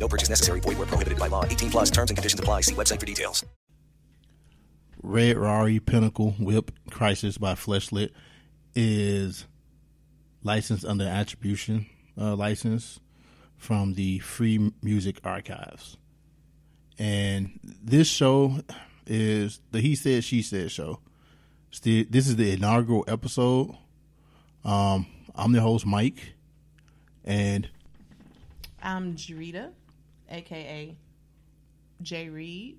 No purchase necessary. Void where prohibited by law. 18 plus terms and conditions apply. See website for details. Red Rari Pinnacle Whip Crisis by Fleshlit is licensed under attribution uh, license from the Free Music Archives. And this show is the He Said, She Said show. Still, this is the inaugural episode. Um, I'm the host, Mike. And I'm Jarita, aka Jay Reed.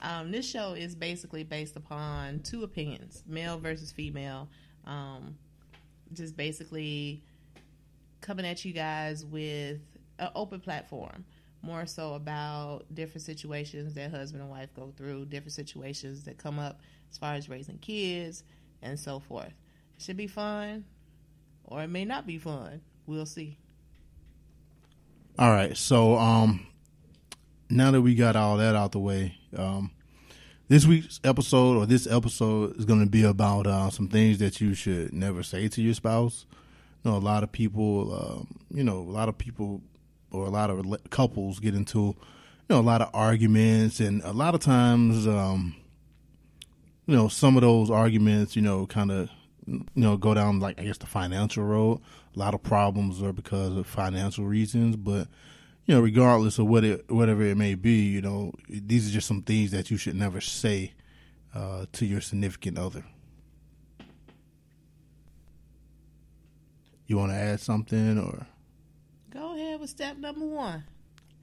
Um, this show is basically based upon two opinions, male versus female. Um, just basically coming at you guys with an open platform, more so about different situations that husband and wife go through, different situations that come up as far as raising kids and so forth. It should be fun, or it may not be fun. We'll see. All right. So um now that we got all that out the way, um this week's episode or this episode is going to be about uh, some things that you should never say to your spouse. You know, a lot of people, um, you know, a lot of people or a lot of couples get into, you know, a lot of arguments, and a lot of times, um, you know, some of those arguments, you know, kind of, you know, go down like I guess the financial road. A lot of problems are because of financial reasons, but you know, regardless of what it, whatever it may be, you know, these are just some things that you should never say uh, to your significant other. You want to add something, or Go ahead with step number one.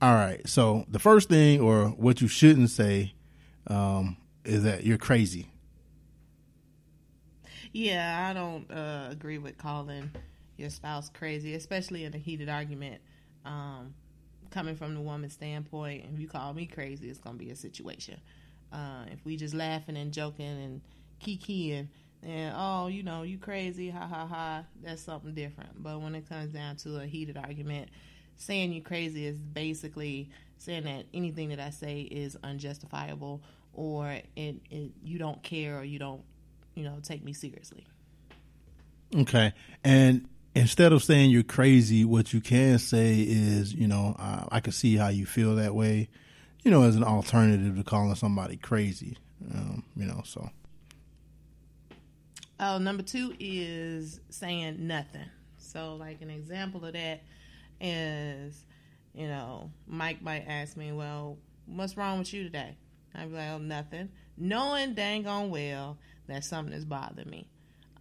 all right? So the first thing, or what you shouldn't say, um, is that you're crazy. Yeah, I don't uh, agree with calling your spouse crazy, especially in a heated argument. Um, coming from the woman's standpoint, if you call me crazy, it's gonna be a situation. Uh, if we just laughing and joking and kikiing, and oh, you know, you crazy, ha ha ha, that's something different. But when it comes down to a heated argument, saying you crazy is basically saying that anything that I say is unjustifiable or it, it you don't care or you don't, you know, take me seriously. Okay, and instead of saying you're crazy, what you can say is, you know, uh, I can see how you feel that way, you know, as an alternative to calling somebody crazy. Um, you know, so Oh, number two is saying nothing. So, like an example of that is, you know, Mike might ask me, "Well, what's wrong with you today?" I'd be like, "Oh, nothing," knowing dang on well that something is bothering me.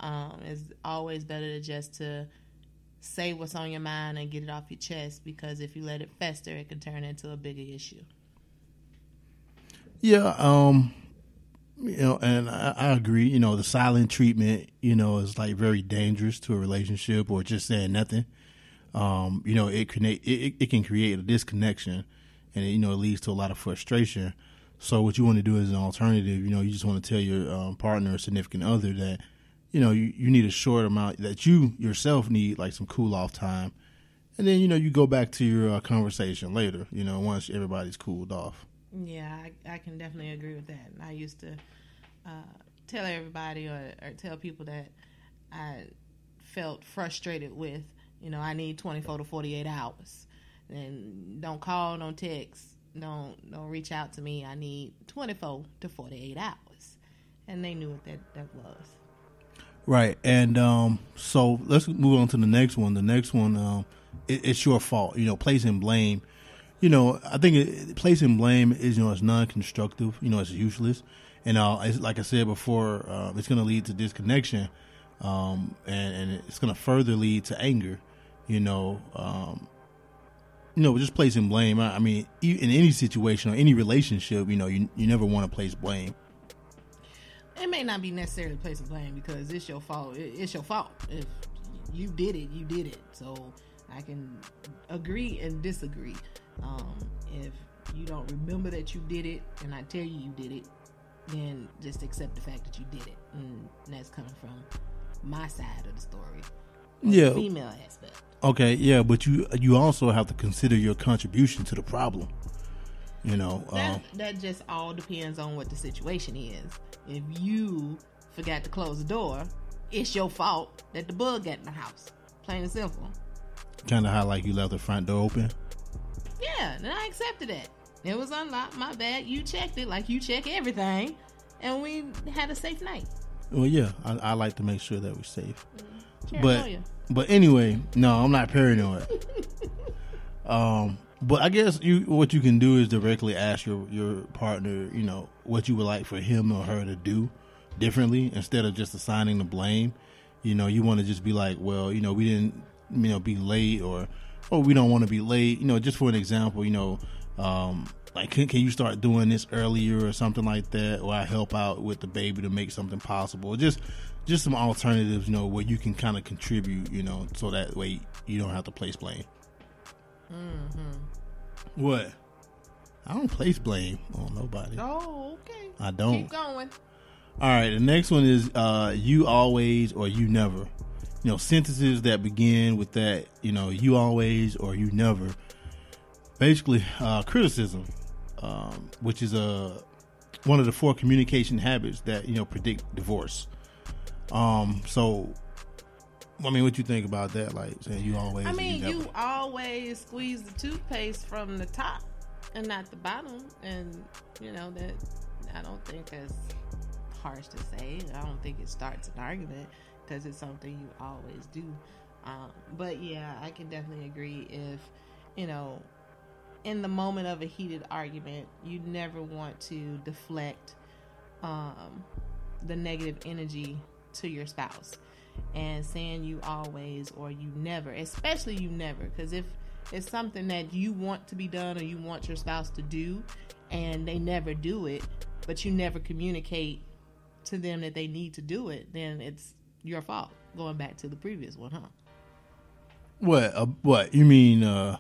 Um, it's always better to just to say what's on your mind and get it off your chest because if you let it fester, it can turn into a bigger issue. yeah, um, you know, and I, I agree. You know, the silent treatment, you know, is like very dangerous to a relationship, or just saying nothing. Um, you know, it can it, it, can create a disconnection, and it, you know, it leads to a lot of frustration. So, what you want to do as an alternative, you know, you just want to tell your um, partner or significant other that, you know, you, you need a short amount that you yourself need like some cool off time, and then you know you go back to your uh, conversation later. You know, once everybody's cooled off. Yeah, I, I can definitely agree with that. I used to uh, tell everybody or, or tell people that I felt frustrated with, you know, I need 24 to 48 hours. And don't call, don't text, don't don't reach out to me. I need 24 to 48 hours. And they knew what that, that was. Right, and um, so let's move on to the next one. The next one, um, it, it's your fault. You know, placing blame. You know, I think it, placing blame is you know it's non-constructive. You know, it's useless, and uh, it's, like I said before, uh, it's going to lead to disconnection, um, and and it's going to further lead to anger. You know, um, you know, just placing blame. I, I mean, in any situation or any relationship, you know, you you never want to place blame. It may not be necessarily place of blame because it's your fault. It- It's your fault. If you did it, you did it. So I can agree and disagree. Um, if you don't remember that you did it, and I tell you you did it, then just accept the fact that you did it, and that's coming from my side of the story. Yeah. Female aspect. Okay, yeah, but you you also have to consider your contribution to the problem. You know, That, um, that just all depends on what the situation is. If you forgot to close the door, it's your fault that the bug got in the house. Plain and simple. kind of how like you left the front door open. Yeah, and I accepted that. It was unlocked. My bad. You checked it like you check everything, and we had a safe night. Well, yeah, I, I like to make sure that we're safe. But Paranoia. but anyway, no, I'm not paranoid. um, but I guess you what you can do is directly ask your your partner, you know, what you would like for him or her to do differently instead of just assigning the blame. You know, you want to just be like, well, you know, we didn't, you know, be late or oh, we don't want to be late. You know, just for an example, you know, um, like can, can you start doing this earlier or something like that, or I help out with the baby to make something possible. Just just some alternatives, you know, where you can kind of contribute, you know, so that way you don't have to place blame. What? I don't place blame on nobody. Oh, okay. I don't. Keep going. All right, the next one is uh, you always or you never. You know, sentences that begin with that, you know, you always or you never. Basically, uh, criticism, um, which is a one of the four communication habits that you know predict divorce. Um, so, I mean, what you think about that? Like saying you always. I mean, you, you always squeeze the toothpaste from the top and not the bottom, and you know that. I don't think that's harsh to say. I don't think it starts an argument because it's something you always do. Um, but yeah, I can definitely agree if you know, in the moment of a heated argument, you never want to deflect um, the negative energy to your spouse and saying you always or you never, especially you never, because if it's something that you want to be done or you want your spouse to do and they never do it, but you never communicate to them that they need to do it, then it's your fault. Going back to the previous one, huh? what? Uh, what you mean? Uh,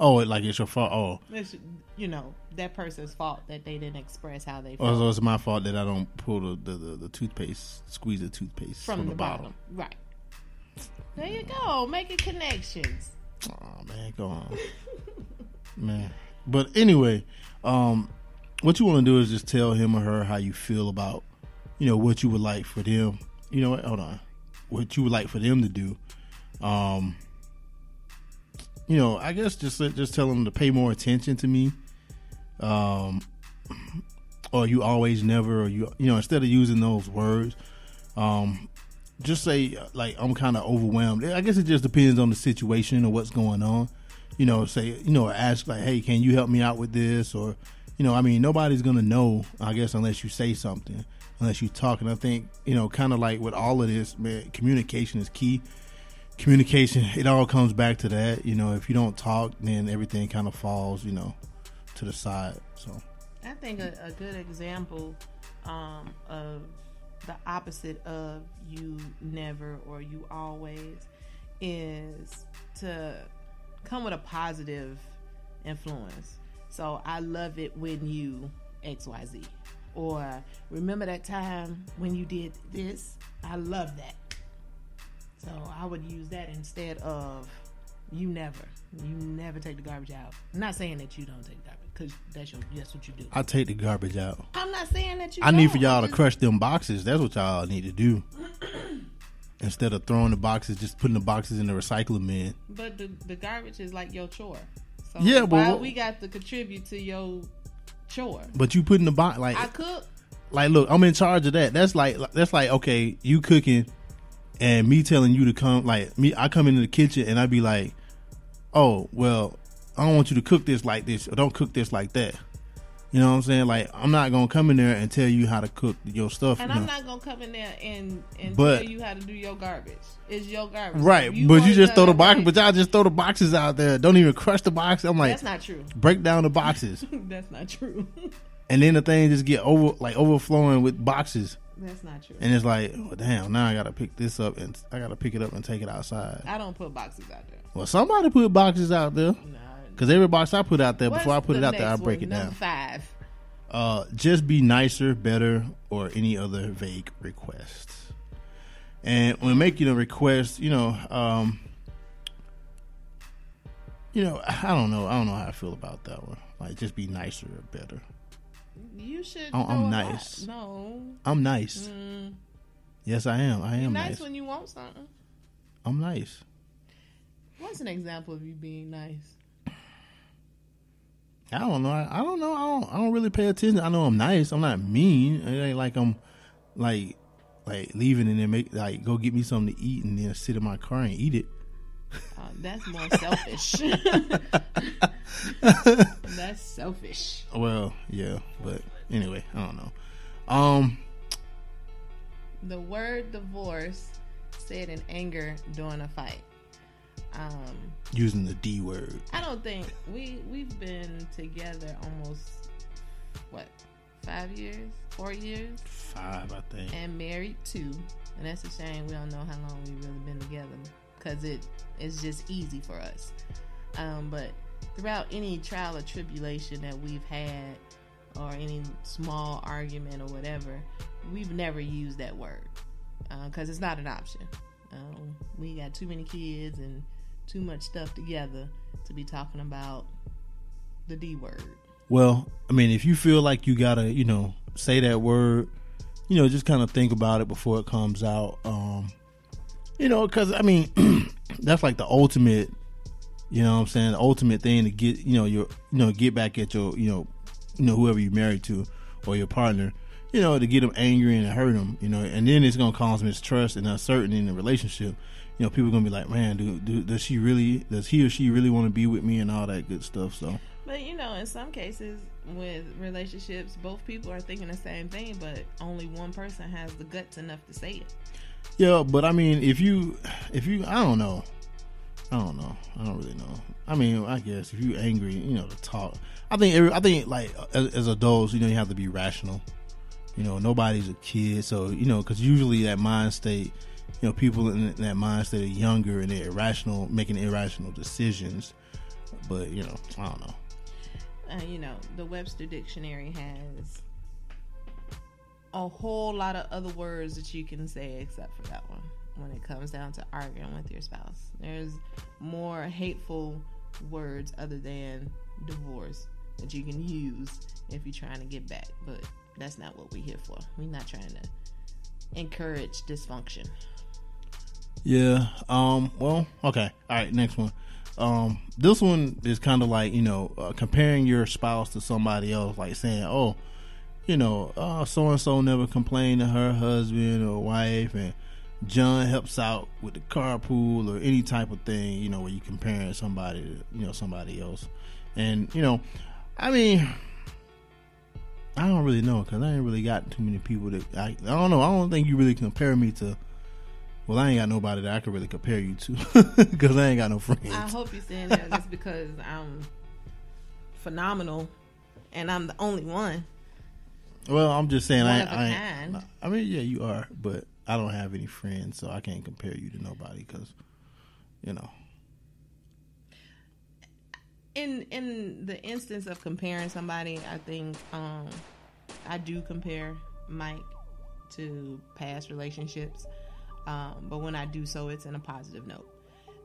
oh, like it's your fault? Oh, It's you know that person's fault that they didn't express how they Oh, felt so it's my fault that I don't pull the, the, the, the toothpaste, squeeze the toothpaste from, the, bottom. Right. There you go, making connections. Oh man, go on, man. But anyway, um, what you want to do is just tell him or her how you feel about, you know, what you would like for them. You know what? Hold on, what you would like for them to do. Um, you know, I guess just just tell them to pay more attention to me. Um, or you always never, or you you know, instead of using those words, um, just say like I'm kind of overwhelmed. I guess it just depends on the situation or what's going on. You know, say you know, ask like, hey, can you help me out with this? Or you know, I mean, nobody's gonna know, I guess, unless you say something, unless you talk. And I think you know, kind of like with all of this, man, communication is key. Communication, it all comes back to that. You know, if you don't talk, then everything kind of falls, you know, to the side. So. I think a, a good example um, of the opposite of you never or you always is to come with a positive influence. So I love it when you XYZ. Or remember that time when you did this? I love that. So I would use that instead of you never. You never take the garbage out. I'm not saying that you don't take the garbage because that's your that's what you do. I take the garbage out. I'm not saying that you. I need for y'all to crush them boxes. That's what y'all need to do. Instead of throwing the boxes, just putting the boxes in the recycling bin. But the the garbage is like your chore. So Yeah, but what- we got to contribute to your chore? But you putting the box like I cook. like look, I'm in charge of that. That's like that's like okay, you cooking and me telling you to come like me I come into the kitchen and I be like, "Oh, well, I don't want you to cook this like this or don't cook this like that." You know what I'm saying? Like I'm not to come in there and tell you how to cook your stuff, And you I'm know. not gonna come in there and and But- tell you how to do your garbage. It's your garbage. Right, If but you just throw the box, but y'all just throw the boxes out there. Don't even crush the box. I'm like, that's not true. break down the boxes, that's not true. and then the thing just get over like overflowing with boxes, that's not true. and it's like, oh, damn, now I gotta pick this up and I gotta pick it up and take it outside. I don't put boxes out there. Well, somebody put boxes out there. Because every box I put out there, What's before I put it out there, I break one? it down. Number five. Uh, just be nicer, better, or any other vague request. And when making a request, you know, um, you know, I don't know, I don't know how I feel about that one. Like, just be nicer or better. You should. Oh, I'm nice. No, I'm nice. Mm. Yes, I am. I am nice, nice. when you want something. I'm nice. What's an example of you being nice? I don't know. I, I don't know. I don't. I don't really pay attention. I know I'm nice. I'm not mean. It ain't like I'm like like leaving and then make like go get me something to eat and then sit in my car and eat it. Uh, that's more selfish. that's selfish. Well, yeah, but anyway, I don't know. Um, The word divorce said in anger during a fight. Um, using the D word. I don't think we we've been together almost what five years, four years, Five, I think. and married two. And that's a shame. We don't know how long we've really been together because it it's just easy for us. Um, but throughout any trial or tribulation that we've had, or any small argument or whatever, we've never used that word because it's not an option. Um, we got too many kids and too much stuff together to be talking about the D word. Well, I mean, if you feel like you gotta, you know, say that word, you know, just kind of think about it before it comes out. Um, you know, because I mean, that's like the ultimate. You know, what I'm saying the ultimate thing to get, you know, your, you know, get back at your, you know, you know, whoever you're married to or your partner. You know, to get them angry and hurt them. You know, and then it's gonna cause mistrust and uncertainty in the relationship. You know, people gonna be like, man, do, do does she really, does he or she really want to be with me and all that good stuff. So. But you know, in some cases with relationships, both people are thinking the same thing, but only one person has the guts enough to say it. Yeah, but I mean, if you, if you, I don't know, I don't know, I don't really know. I mean, I guess if you angry, you know, to talk. I think, every, I think like as, as adults, you know, you have to be rational. You know, nobody's a kid, so you know, because usually that mind state, you know, people in that mind state are younger and they're irrational, making irrational decisions. But you know, I don't know. Uh, you know, the Webster Dictionary has a whole lot of other words that you can say except for that one when it comes down to arguing with your spouse. There's more hateful words other than divorce that you can use if you're trying to get back, but that's not what we're here for. We're not trying to encourage dysfunction. Yeah. Um. Well. Okay. All right. Next one. Um. This one is kind of like you know uh, comparing your spouse to somebody else, like saying, "Oh, you know, uh, so and so never complained to her husband or wife, and John helps out with the carpool or any type of thing." You know, where you comparing somebody to you know somebody else, and you know, I mean. I don't really know because I ain't really got too many people that I, I don't know. I don't think you really compare me to well, I ain't got nobody that I could really compare you to because I ain't got no friends. I hope you're saying that just because I'm phenomenal and I'm the only one. Well, I'm just saying One I, I. I mean, yeah, you are, but I don't have any friends, so I can't compare you to nobody because, you know, in in the instance of comparing somebody, I think um, I do compare Mike to past relationships, um, but when I do so, it's in a positive note.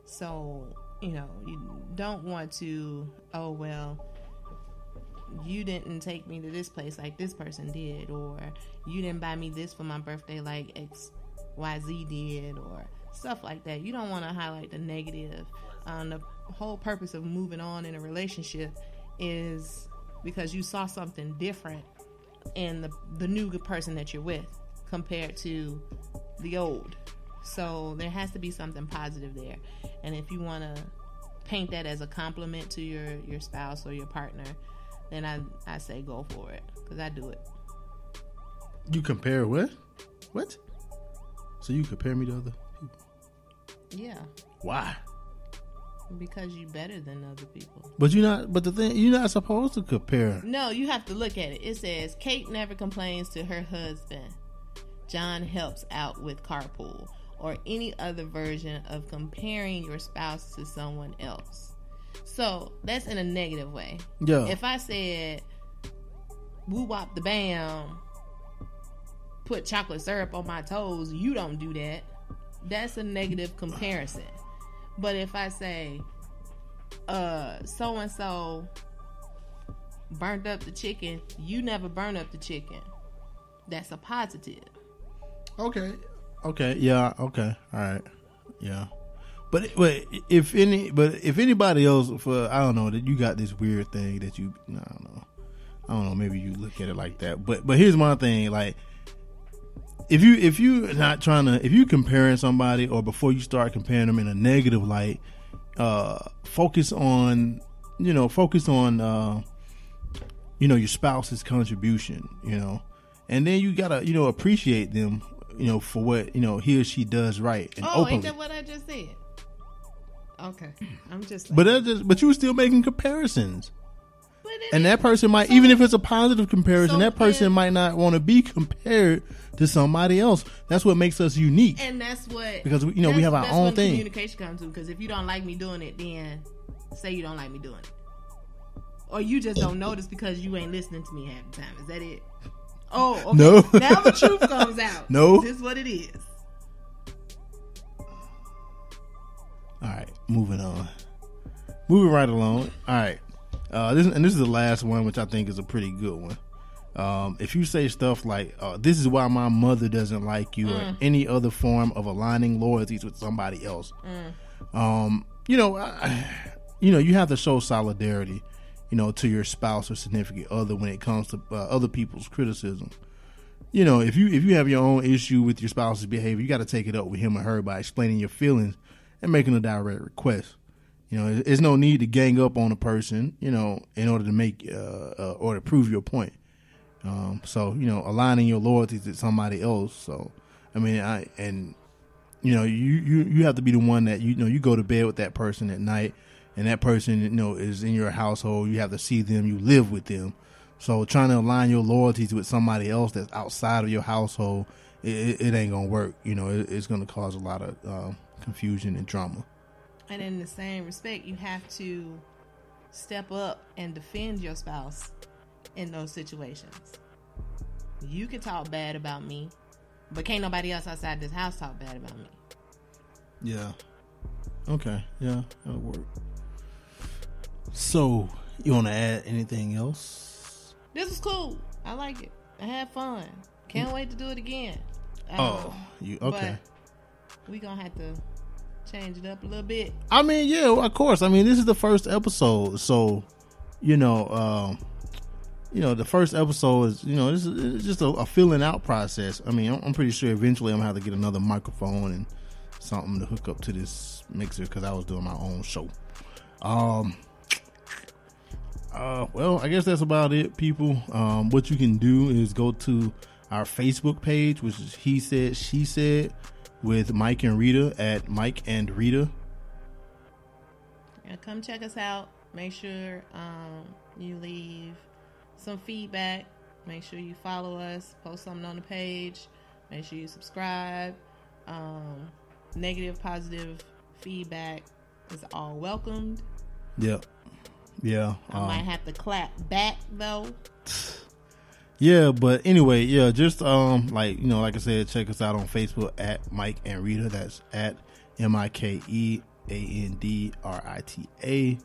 So you know, you don't want to. Oh well, you didn't take me to this place like this person did, or you didn't buy me this for my birthday like X Y Z did, or stuff like that. You don't want to highlight the negative. Um, the whole purpose of moving on in a relationship is because you saw something different in the the new person that you're with compared to the old. So there has to be something positive there. And if you want to paint that as a compliment to your your spouse or your partner, then I I say go for it because I do it. you compare what? What? So you compare me to other people? Yeah, Why? because you're better than other people. But you're not. But the thing, you're not supposed to compare. No, you have to look at it. It says Kate never complains to her husband. John helps out with carpool or any other version of comparing your spouse to someone else. So that's in a negative way. Yeah. If I said woo wop the bam, put chocolate syrup on my toes, you don't do that. That's a negative comparison. But if I say uh so and so burnt up the chicken, you never burn up the chicken. That's a positive. Okay. Okay. Yeah. Okay. All right. Yeah. But but if any but if anybody else for I don't know that you got this weird thing that you I don't know. I don't know maybe you look at it like that. But but here's my thing like if you if you're not trying to if you comparing somebody or before you start comparing them in a negative light uh focus on you know focus on uh you know your spouse's contribution you know. And then you gotta you know appreciate them you know for what you know he or she does right and Oh, openly. ain't that what I just said? Okay, I'm just. But that just but you were still making comparisons. And that person might so- even if it's a positive comparison, So that person if- might not want to be compared to somebody else. That's what makes us unique. and that's what Because we- you know, we have our that's own thing. Communication comes to because if you don't like me doing it, then say you don't like me doing it, or you just don't notice because you ain't listening to me half the time. Is that it? Oh, okay. No. now the truth comes out. No. this is what it is. All right, moving on. Moving right along. All right. Uh, this and this is the last one, which I think is a pretty good one. Um, if you say stuff like, uh, "This is why my mother doesn't like you," or any other form of aligning loyalties with somebody else, um, you know, I, you know, you have to show solidarity, you know, to your spouse or significant other when it comes to uh, other people's criticism. You know, if you if you have your own issue with your spouse's behavior, you got to take it up with him or her by explaining your feelings and making a direct request. You know, there's no need to gang up on a person, you know, in order to make uh, uh, or to prove your point. Um, so you know, aligning your loyalties to somebody else. So, I mean, I and you know, you you you have to be the one that you know you go to bed with that person at night, and that person you know is in your household. You have to see them, you live with them. So, trying to align your loyalties with somebody else that's outside of your household, it, it, it ain't gonna work. You know, it, it's gonna cause a lot of um, confusion and drama. And in the same respect, you have to step up and defend your spouse in those situations. You can talk bad about me, but can't nobody else outside this house talk bad about me. Yeah. Okay. Yeah, that'll work. So, you want to add anything else? This is cool. I like it. I had fun. Can't wait to do it again. Um, Oh, you okay? We gonna have to change it up a little bit. I mean, yeah, of course. I mean, this is the first episode, so you know, um, you know, the first episode is you know, this is it's just a, a filling out process. I mean, I'm, I'm pretty sure eventually I'm gonna have to get another microphone and something to hook up to this mixer because I was doing my own show. Um. Uh, well, I guess that's about it, people. Um, what you can do is go to our Facebook page, which is He Said, She Said, with Mike and Rita at Mike and Rita. Yeah, come check us out. Make sure um, you leave some feedback. Make sure you follow us. Post something on the page. Make sure you subscribe. Um, negative, positive feedback is all welcomed. Yep. Yeah. I um, might have to clap back though. Yeah, but anyway, yeah, just um like you know, like I said, check us out on Facebook at Mike and Rita. That's at M I K E A N D R I T A,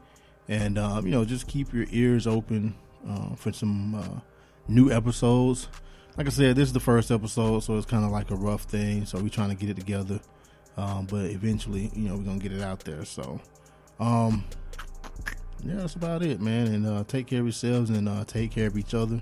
and um, you know, just keep your ears open uh, for some uh, new episodes. Like I said, this is the first episode, so it's kind of like a rough thing. So we're trying to get it together, um, but eventually, you know, we're gonna get it out there. So, um, yeah, that's about it, man. And uh, take care of yourselves and uh, take care of each other.